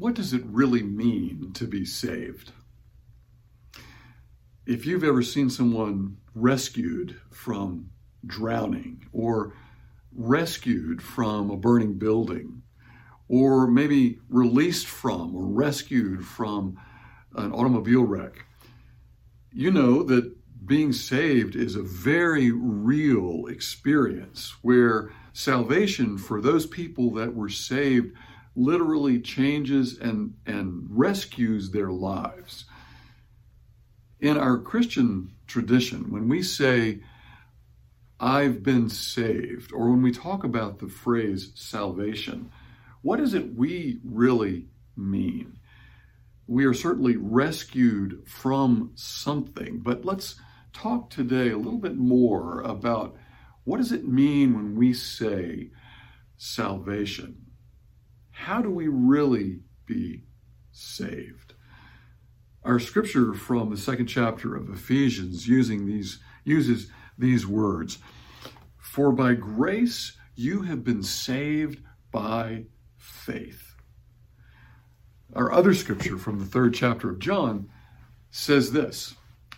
what does it really mean to be saved? If you've ever seen someone rescued from drowning or rescued from a burning building or maybe released from or rescued from an automobile wreck, you know that being saved is a very real experience where salvation for those people that were saved literally changes and, and rescues their lives. In our Christian tradition, when we say, I've been saved, or when we talk about the phrase salvation, what does it we really mean? We are certainly rescued from something, but let's talk today a little bit more about what does it mean when we say salvation? How do we really be saved? Our scripture from the second chapter of Ephesians using these uses these words. For by grace you have been saved by faith. Our other scripture from the third chapter of John says this,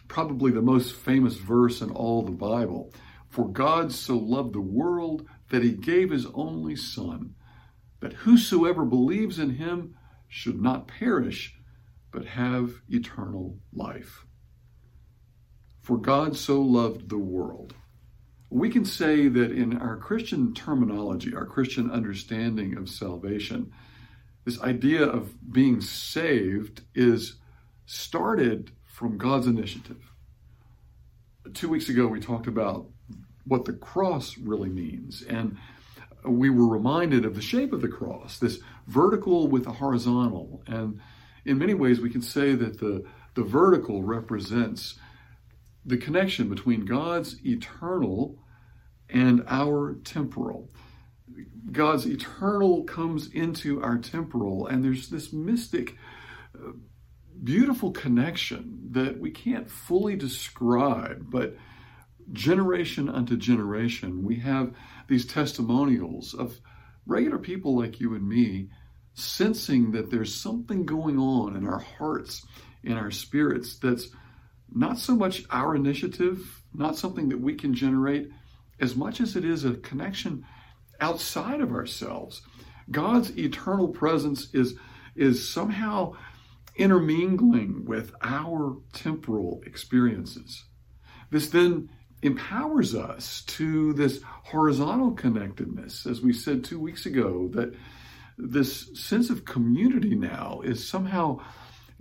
probably the most famous verse in all the Bible. For God so loved the world that he gave his only Son, that whosoever believes in him should not perish, but have eternal life. For God so loved the world. We can say that in our Christian terminology, our Christian understanding of salvation, this idea of being saved is started from God's initiative. Two weeks ago, we talked about what the cross really means. And we were reminded of the shape of the cross, this vertical with a horizontal. And in many ways, we can say that the, the vertical represents the connection between God's eternal and our temporal. God's eternal comes into our temporal, and there's this mystic, uh, beautiful connection that we can't fully describe, but generation unto generation, we have these testimonials of regular people like you and me sensing that there's something going on in our hearts, in our spirits, that's not so much our initiative, not something that we can generate, as much as it is a connection outside of ourselves. God's eternal presence is, is somehow intermingling with our temporal experiences. This then empowers us to this horizontal connectedness, as we said two weeks ago, that this sense of community now is somehow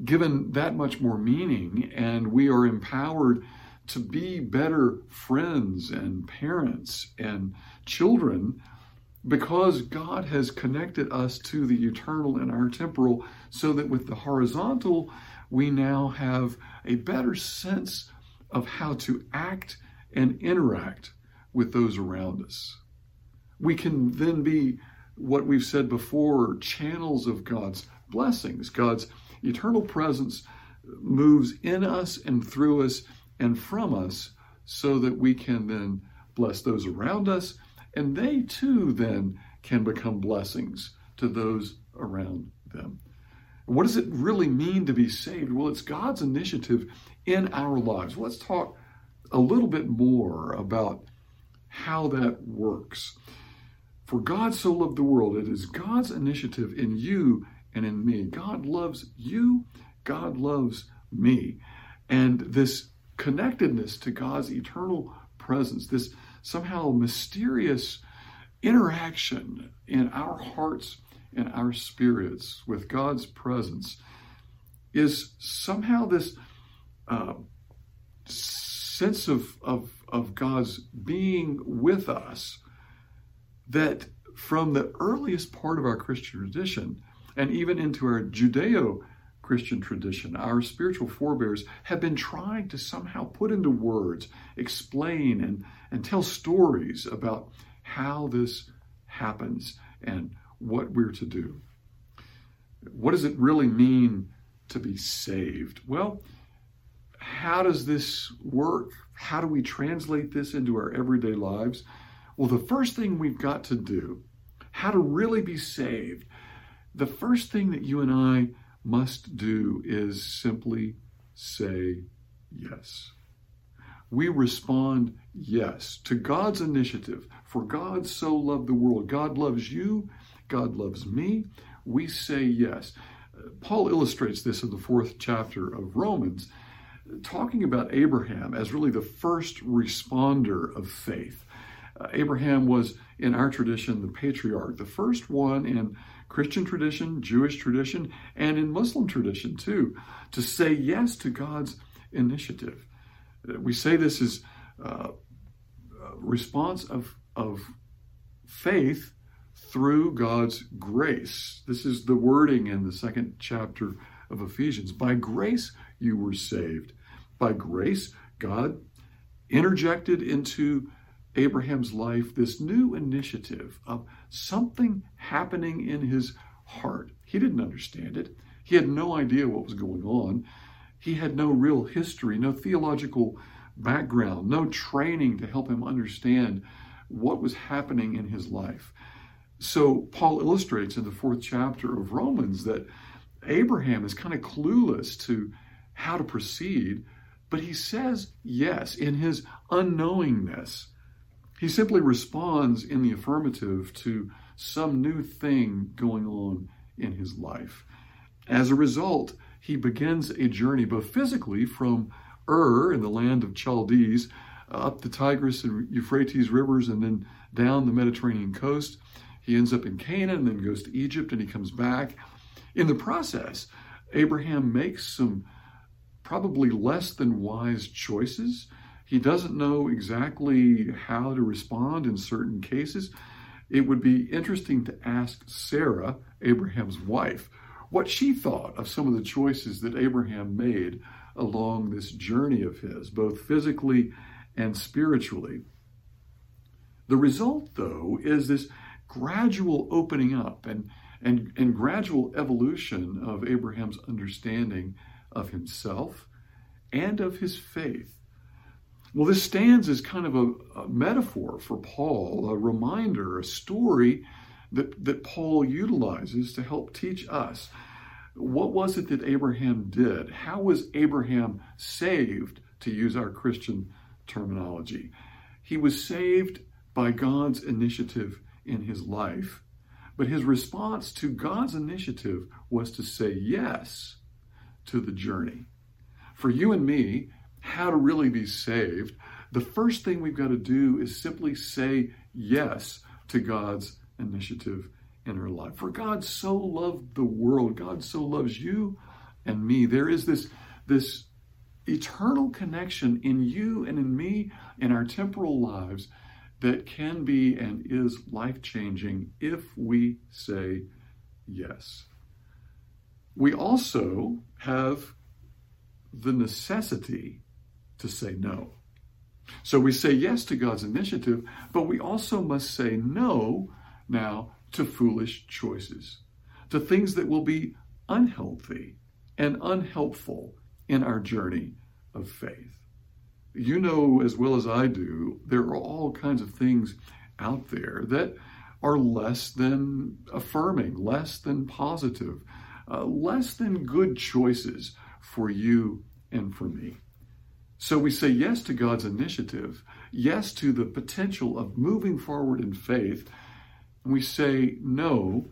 given that much more meaning, and we are empowered to be better friends and parents and children because God has connected us to the eternal and our temporal, so that with the horizontal, we now have a better sense of how to act and interact with those around us. We can then be what we've said before channels of God's blessings. God's eternal presence moves in us and through us and from us so that we can then bless those around us and they too then can become blessings to those around them. What does it really mean to be saved? Well, it's God's initiative in our lives. Let's talk a little bit more about how that works. For God so loved the world, it is God's initiative in you and in me. God loves you, God loves me. And this connectedness to God's eternal presence, this somehow mysterious interaction in our hearts and our spirits with God's presence, is somehow this uh, sense of, of, of God's being with us that from the earliest part of our Christian tradition and even into our Judeo Christian tradition, our spiritual forebears have been trying to somehow put into words, explain, and, and tell stories about how this happens and what we're to do. What does it really mean to be saved? Well, how does this work? How do we translate this into our everyday lives? Well, the first thing we've got to do, how to really be saved, the first thing that you and I must do is simply say yes. We respond yes to God's initiative. For God so loved the world. God loves you. God loves me. We say yes. Paul illustrates this in the fourth chapter of Romans, talking about Abraham as really the first responder of faith. Uh, Abraham was, in our tradition, the patriarch, the first one in Christian tradition, Jewish tradition, and in Muslim tradition too, to say yes to God's initiative. Uh, we say this is uh, a response of, of faith through God's grace. This is the wording in the second chapter of Ephesians. By grace you were saved. By grace, God interjected into Abraham's life this new initiative of something happening in his heart. He didn't understand it. He had no idea what was going on. He had no real history, no theological background, no training to help him understand what was happening in his life. So, Paul illustrates in the fourth chapter of Romans that Abraham is kind of clueless to how to proceed, but he says yes in his unknowingness. He simply responds in the affirmative to some new thing going on in his life. As a result, he begins a journey both physically from Ur in the land of Chaldees uh, up the Tigris and Euphrates rivers and then down the Mediterranean coast. He ends up in Canaan then goes to Egypt and he comes back. In the process, Abraham makes some probably less than wise choices. He doesn't know exactly how to respond in certain cases. It would be interesting to ask Sarah, Abraham's wife, what she thought of some of the choices that Abraham made along this journey of his, both physically and spiritually. The result, though, is this gradual opening up and, and, and gradual evolution of Abraham's understanding of himself and of his faith. Well, this stands as kind of a, a, metaphor for Paul, a reminder, a story that, that Paul utilizes to help teach us. What was it that Abraham did? How was Abraham saved, to use our Christian terminology? He was saved by God's initiative in his life, but his response to God's initiative was to say yes to the journey. For you and me, how to really be saved, the first thing we've got to do is simply say yes to God's initiative in our life. For God so loved the world, God so loves you and me. There is this, this eternal connection in you and in me in our temporal lives that can be and is life changing if we say yes. We also have the necessity to say no. So we say yes to God's initiative, but we also must say no now to foolish choices, to things that will be unhealthy and unhelpful in our journey of faith. You know as well as I do, there are all kinds of things out there that are less than affirming, less than positive, uh, less than good choices for you and for me. So we say yes to God's initiative, yes to the potential of moving forward in faith, and we say no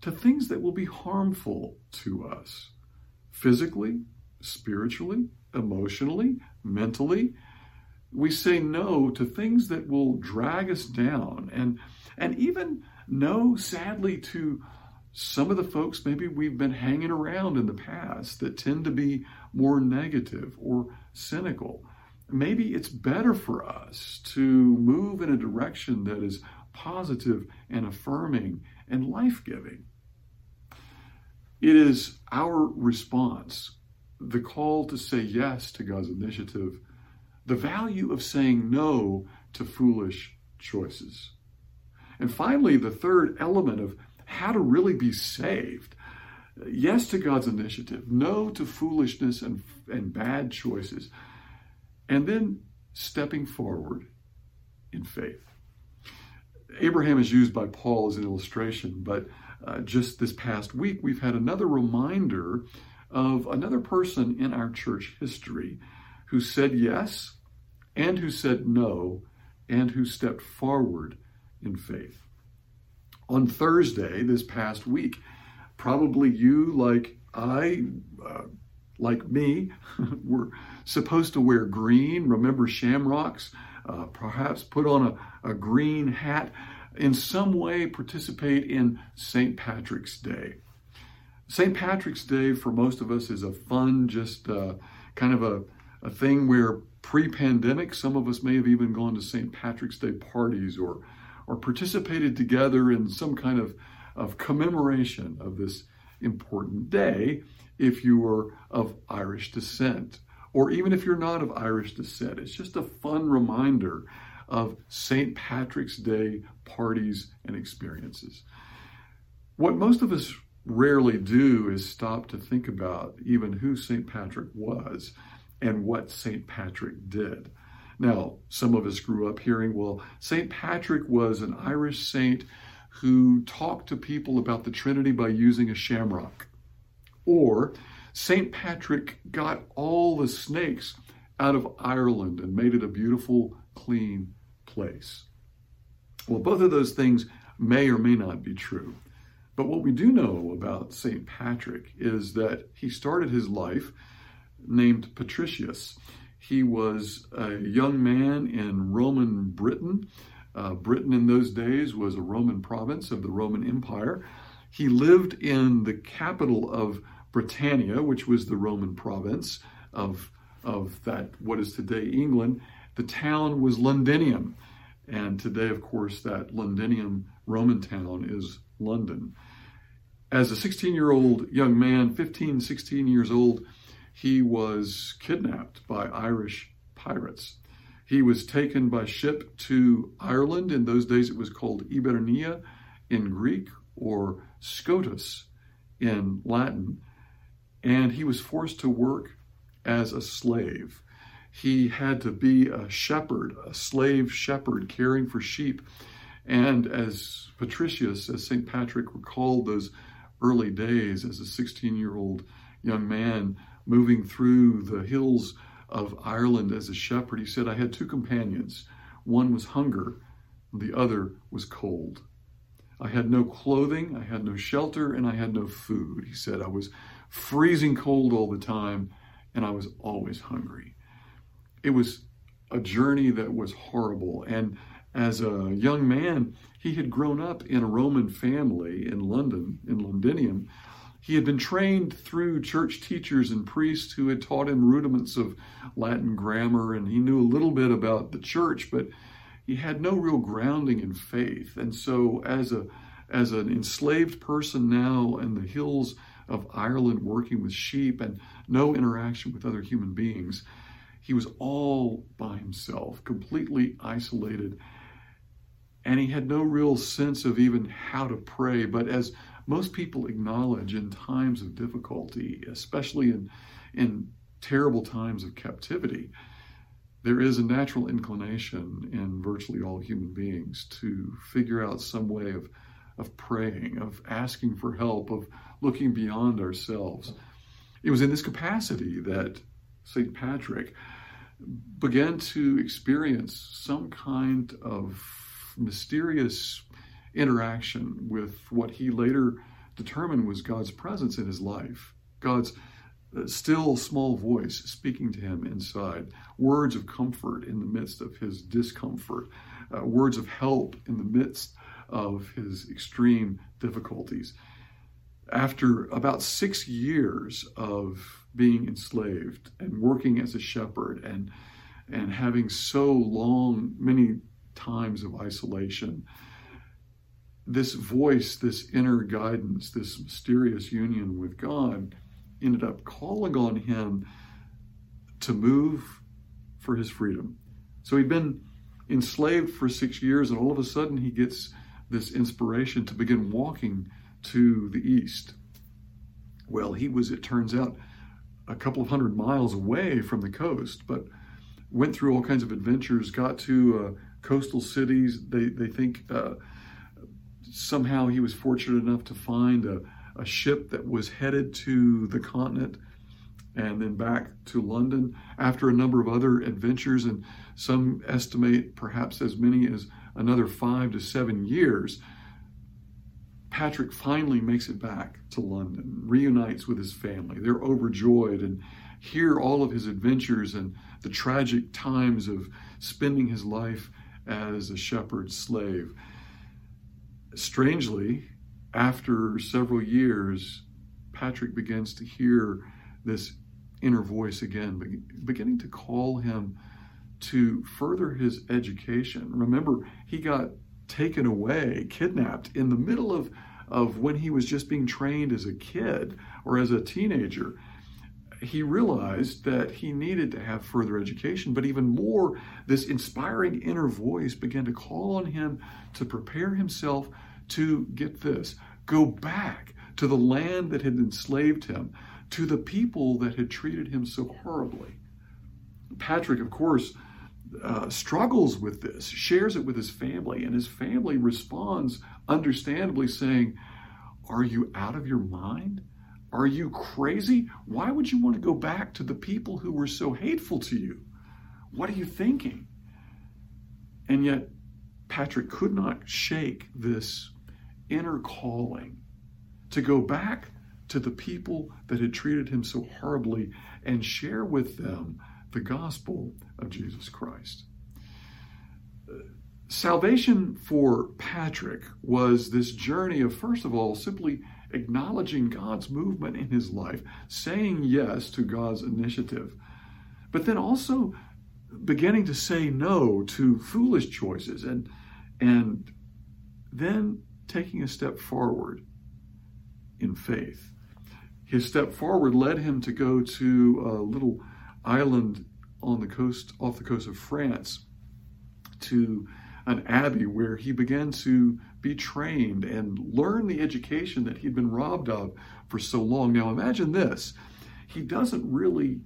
to things that will be harmful to us physically, spiritually, emotionally, mentally. We say no to things that will drag us down and and even no sadly to some of the folks maybe we've been hanging around in the past that tend to be more negative or cynical. Maybe it's better for us to move in a direction that is positive and affirming and life giving. It is our response, the call to say yes to God's initiative, the value of saying no to foolish choices. And finally, the third element of how to really be saved. Yes to God's initiative, no to foolishness and, and bad choices, and then stepping forward in faith. Abraham is used by Paul as an illustration, but uh, just this past week, we've had another reminder of another person in our church history who said yes and who said no and who stepped forward in faith. On Thursday, this past week, probably you, like I, uh, like me, were supposed to wear green, remember shamrocks, uh, perhaps put on a, a green hat, in some way participate in St. Patrick's Day. St. Patrick's Day for most of us is a fun, just uh, kind of a, a thing where pre pandemic, some of us may have even gone to St. Patrick's Day parties or, or participated together in some kind of, of commemoration of this important day if you are of Irish descent, or even if you're not of Irish descent. It's just a fun reminder of St. Patrick's Day parties and experiences. What most of us rarely do is stop to think about even who St. Patrick was and what St. Patrick did. Now, some of us grew up hearing, well, St. Patrick was an Irish saint who talked to people about the Trinity by using a shamrock. Or St. Patrick got all the snakes out of Ireland and made it a beautiful, clean place. Well, both of those things may or may not be true. But what we do know about St. Patrick is that he started his life named Patricius. He was a young man in Roman Britain. Uh, Britain in those days was a Roman province of the Roman Empire. He lived in the capital of Britannia, which was the Roman province of, of that, what is today England. The town was Londinium. And today, of course, that Londinium Roman town is London. As a 16 year old young man, 15, 16 years old, he was kidnapped by Irish pirates. He was taken by ship to Ireland. In those days, it was called Hibernia in Greek or Scotus in Latin. And he was forced to work as a slave he had to be a shepherd, a slave shepherd caring for sheep. And as Patricius, as St. Patrick recalled those early days as a 16 year old young man moving through the hills of Ireland as a shepherd, he said, I had two companions. One was hunger, the other was cold. I had no clothing, I had no shelter, and I had no food. He said, I was freezing cold all the time, and I was always hungry it was a journey that was horrible. And as a young man, he had grown up in a Roman family in London, in Londinium. He had been trained through church teachers and priests who had taught him rudiments of Latin grammar, and he knew a little bit about the church, but he had no real grounding in faith. And so, as a as an enslaved person now in the hills of Ireland, working with sheep and no interaction with other human beings, he was all by himself, completely isolated, and he had no real sense of even how to pray. But as most people acknowledge in times of difficulty, especially in, in terrible times of captivity, there is a natural inclination in virtually all human beings to figure out some way of, of praying, of asking for help, of looking beyond ourselves. It was in this capacity that St. Patrick began to experience some kind of mysterious interaction with what he later determined was God's presence in his life, God's uh, still small voice speaking to him inside, words of comfort in the midst of his discomfort, uh, words of help in the midst of his extreme difficulties. After about six years of being enslaved and working as a shepherd and and having so long many times of isolation this voice this inner guidance this mysterious union with god ended up calling on him to move for his freedom so he'd been enslaved for six years and all of a sudden he gets this inspiration to begin walking to the east well he was it turns out a couple of hundred miles away from the coast, but went through all kinds of adventures, got to uh, coastal cities. They, they think uh, somehow he was fortunate enough to find a, a ship that was headed to the continent and then back to London after a number of other adventures, and some estimate perhaps as many as another five to seven years. Patrick finally makes it back to London, reunites with his family. They're overjoyed and hear all of his adventures and the tragic times of spending his life as a shepherd slave. Strangely, after several years, Patrick begins to hear this inner voice again, beginning to call him to further his education. Remember, he got taken away, kidnapped in the middle of, of when he was just being trained as a kid or as a teenager. He realized that he needed to have further education, but even more, this inspiring inner voice began to call on him to prepare himself to get this go back to the land that had enslaved him, to the people that had treated him so horribly. Patrick, of course, uh, struggles with this, shares it with his family, and his family responds understandably saying, Are you out of your mind? Are you crazy? Why would you want to go back to the people who were so hateful to you? What are you thinking? And yet, Patrick could not shake this inner calling to go back to the people that had treated him so horribly and share with them the gospel of Jesus Christ. Salvation for Patrick was this journey of, first of all, simply acknowledging God's movement in his life, saying yes to God's initiative, but then also beginning to say no to foolish choices and, and then taking a step forward in faith. His step forward led him to go to a little island on the coast, off the coast of France, to an abbey where he began to be trained and learn the education that he'd been robbed of for so long. Now, imagine this he doesn't really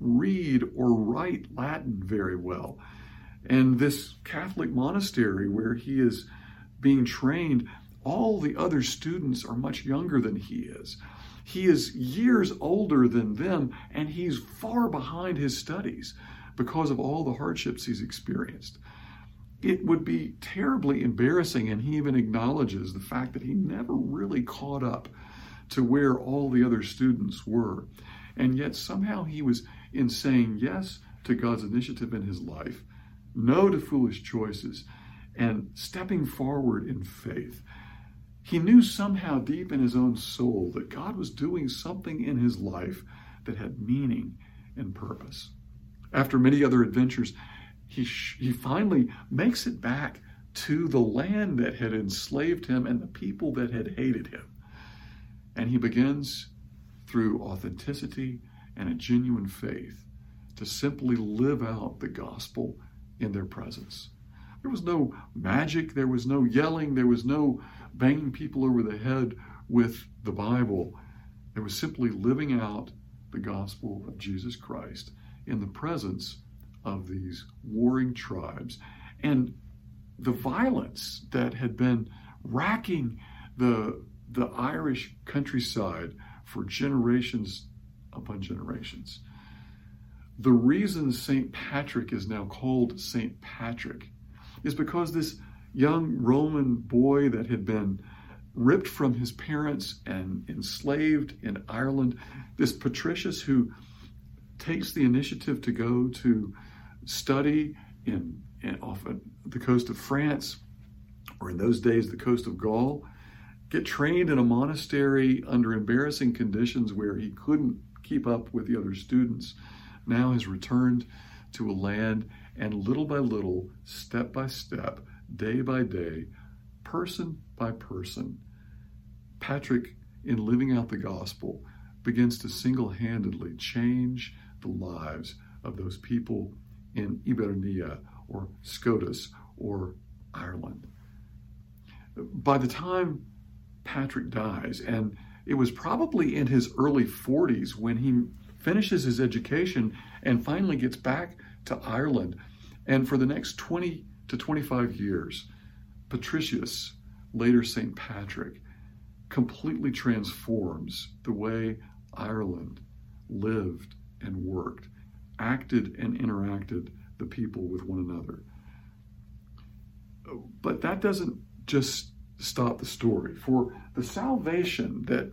read or write Latin very well. And this Catholic monastery where he is being trained, all the other students are much younger than he is. He is years older than them, and he's far behind his studies because of all the hardships he's experienced. It would be terribly embarrassing, and he even acknowledges the fact that he never really caught up to where all the other students were. And yet, somehow, he was in saying yes to God's initiative in his life, no to foolish choices, and stepping forward in faith. He knew somehow deep in his own soul that God was doing something in his life that had meaning and purpose. After many other adventures, he, he finally makes it back to the land that had enslaved him and the people that had hated him. And he begins, through authenticity and a genuine faith, to simply live out the gospel in their presence. There was no magic, there was no yelling, there was no banging people over the head with the Bible. It was simply living out the gospel of Jesus Christ in the presence of these warring tribes and the violence that had been racking the, the Irish countryside for generations upon generations. The reason St. Patrick is now called St. Patrick is because this young Roman boy that had been ripped from his parents and enslaved in Ireland, this Patricius who takes the initiative to go to study in, in off the coast of France, or in those days the coast of Gaul, get trained in a monastery under embarrassing conditions where he couldn't keep up with the other students, now has returned to a land and little by little, step by step, day by day, person by person, Patrick, in living out the gospel, begins to single handedly change the lives of those people in Hibernia or Scotus or Ireland. By the time Patrick dies, and it was probably in his early 40s when he finishes his education and finally gets back to Ireland. And for the next 20 to 25 years, Patricius later St. Patrick, completely transforms the way Ireland lived and worked, acted and interacted the people with one another. But that doesn't just stop the story. For the salvation that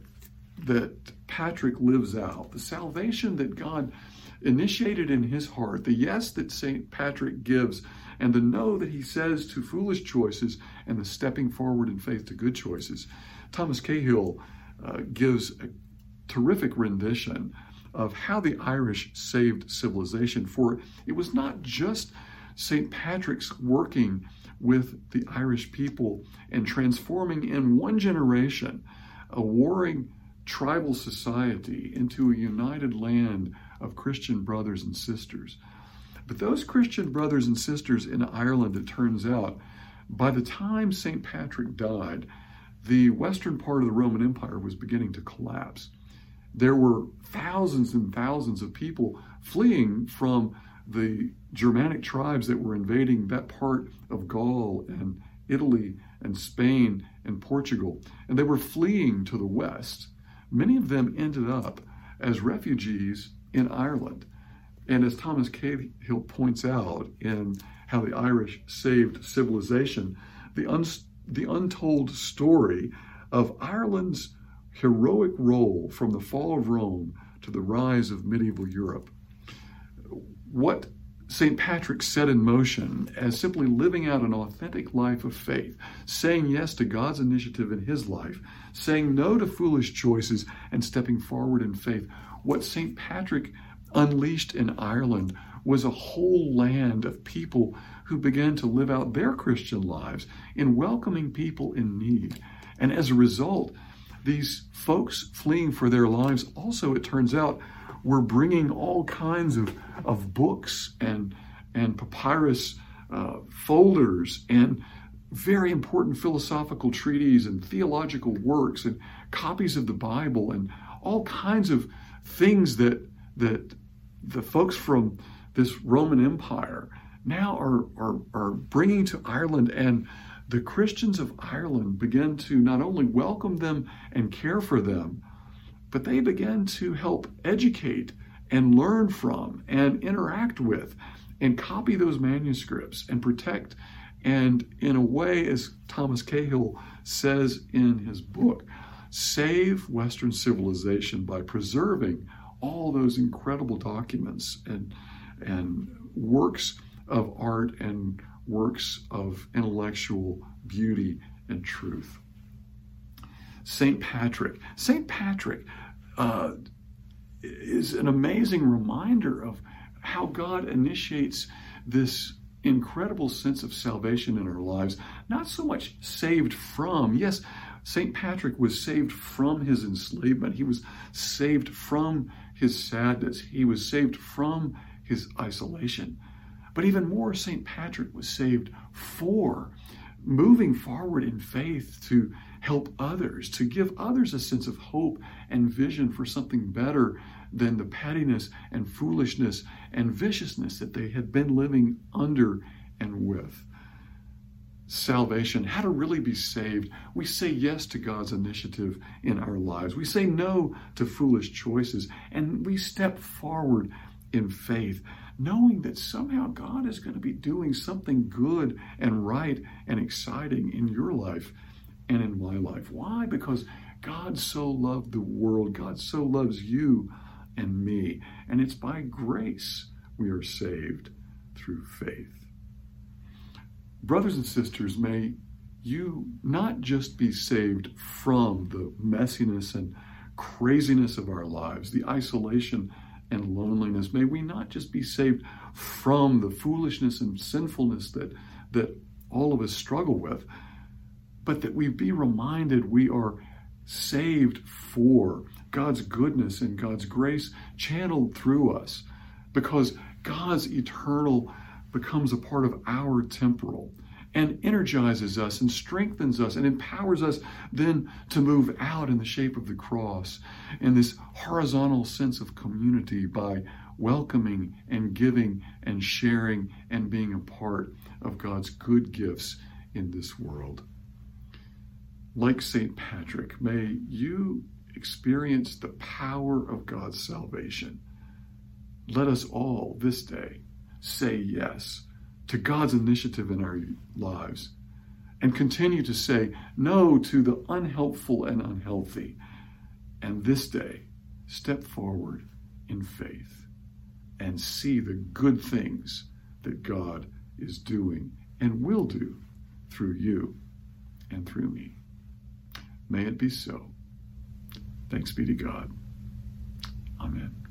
that Patrick lives out, the salvation that God initiated in his heart, the yes that St. Patrick gives, and the no that he says to foolish choices, and the stepping forward in faith to good choices. Thomas Cahill uh, gives a terrific rendition of how the Irish saved civilization. For it was not just St. Patrick's working with the Irish people and transforming in one generation a warring tribal society into a united land of Christian brothers and sisters. But those Christian brothers and sisters in Ireland, it turns out, by the time St. Patrick died, the western part of the Roman Empire was beginning to collapse. There were thousands and thousands of people fleeing from the Germanic tribes that were invading that part of Gaul and Italy and Spain and Portugal. And they were fleeing to the west. Many of them ended up as refugees in Ireland. And as Thomas Cahill points out in How the Irish Saved Civilization, the, un- the untold story of Ireland's heroic role from the fall of Rome to the rise of medieval Europe. What St. Patrick set in motion as simply living out an authentic life of faith, saying yes to God's initiative in his life, saying no to foolish choices, and stepping forward in faith. What St. Patrick unleashed in Ireland was a whole land of people who began to live out their Christian lives in welcoming people in need. And as a result, these folks fleeing for their lives also, it turns out, were bringing all kinds of, of books and, and papyrus uh, folders and very important philosophical treatises and theological works and copies of the Bible and all kinds of things that that the folks from this Roman Empire now are, are, are bringing to Ireland, and the Christians of Ireland begin to not only welcome them and care for them, but they begin to help educate and learn from and interact with and copy those manuscripts and protect. And in a way, as Thomas Cahill says in his book, save Western civilization by preserving all those incredible documents and, and works of art and works of intellectual beauty and truth. St. Patrick. St. Patrick uh, is an amazing reminder of how God initiates this incredible sense of salvation in our lives. Not so much saved from, yes, St. Patrick was saved from his enslavement, he was saved from his sadness, he was saved from his isolation. But even more, St. Patrick was saved for moving forward in faith to help others, to give others a sense of hope and vision for something better than the pettiness and foolishness and viciousness that they had been living under and with salvation, how to really be saved, we say yes to God's initiative in our lives. We say no to foolish choices, and we step forward in faith, knowing that somehow God is going to be doing something good and right and exciting in your life and in my life. Why? Because God so loved the world, God so loves you and me, and it's by grace we are saved through faith. Brothers and sisters, may you not just be saved from the messiness and craziness of our lives, the isolation and loneliness. May we not just be saved from the foolishness and sinfulness that, that all of us struggle with, but that we be reminded we are saved for God's goodness and God's grace channeled through us because God's eternal becomes a part of our temporal and energizes us and strengthens us and empowers us then to move out in the shape of the cross in this horizontal sense of community by welcoming and giving and sharing and being a part of God's good gifts in this world. like St. Patrick, may you experience the power of God's salvation. Let us all this day say yes to God's initiative in our lives and continue to say no to the unhelpful and unhealthy. And this day, step forward in faith and see the good things that God is doing and will do through you and through me. May it be so. Thanks be to God. Amen.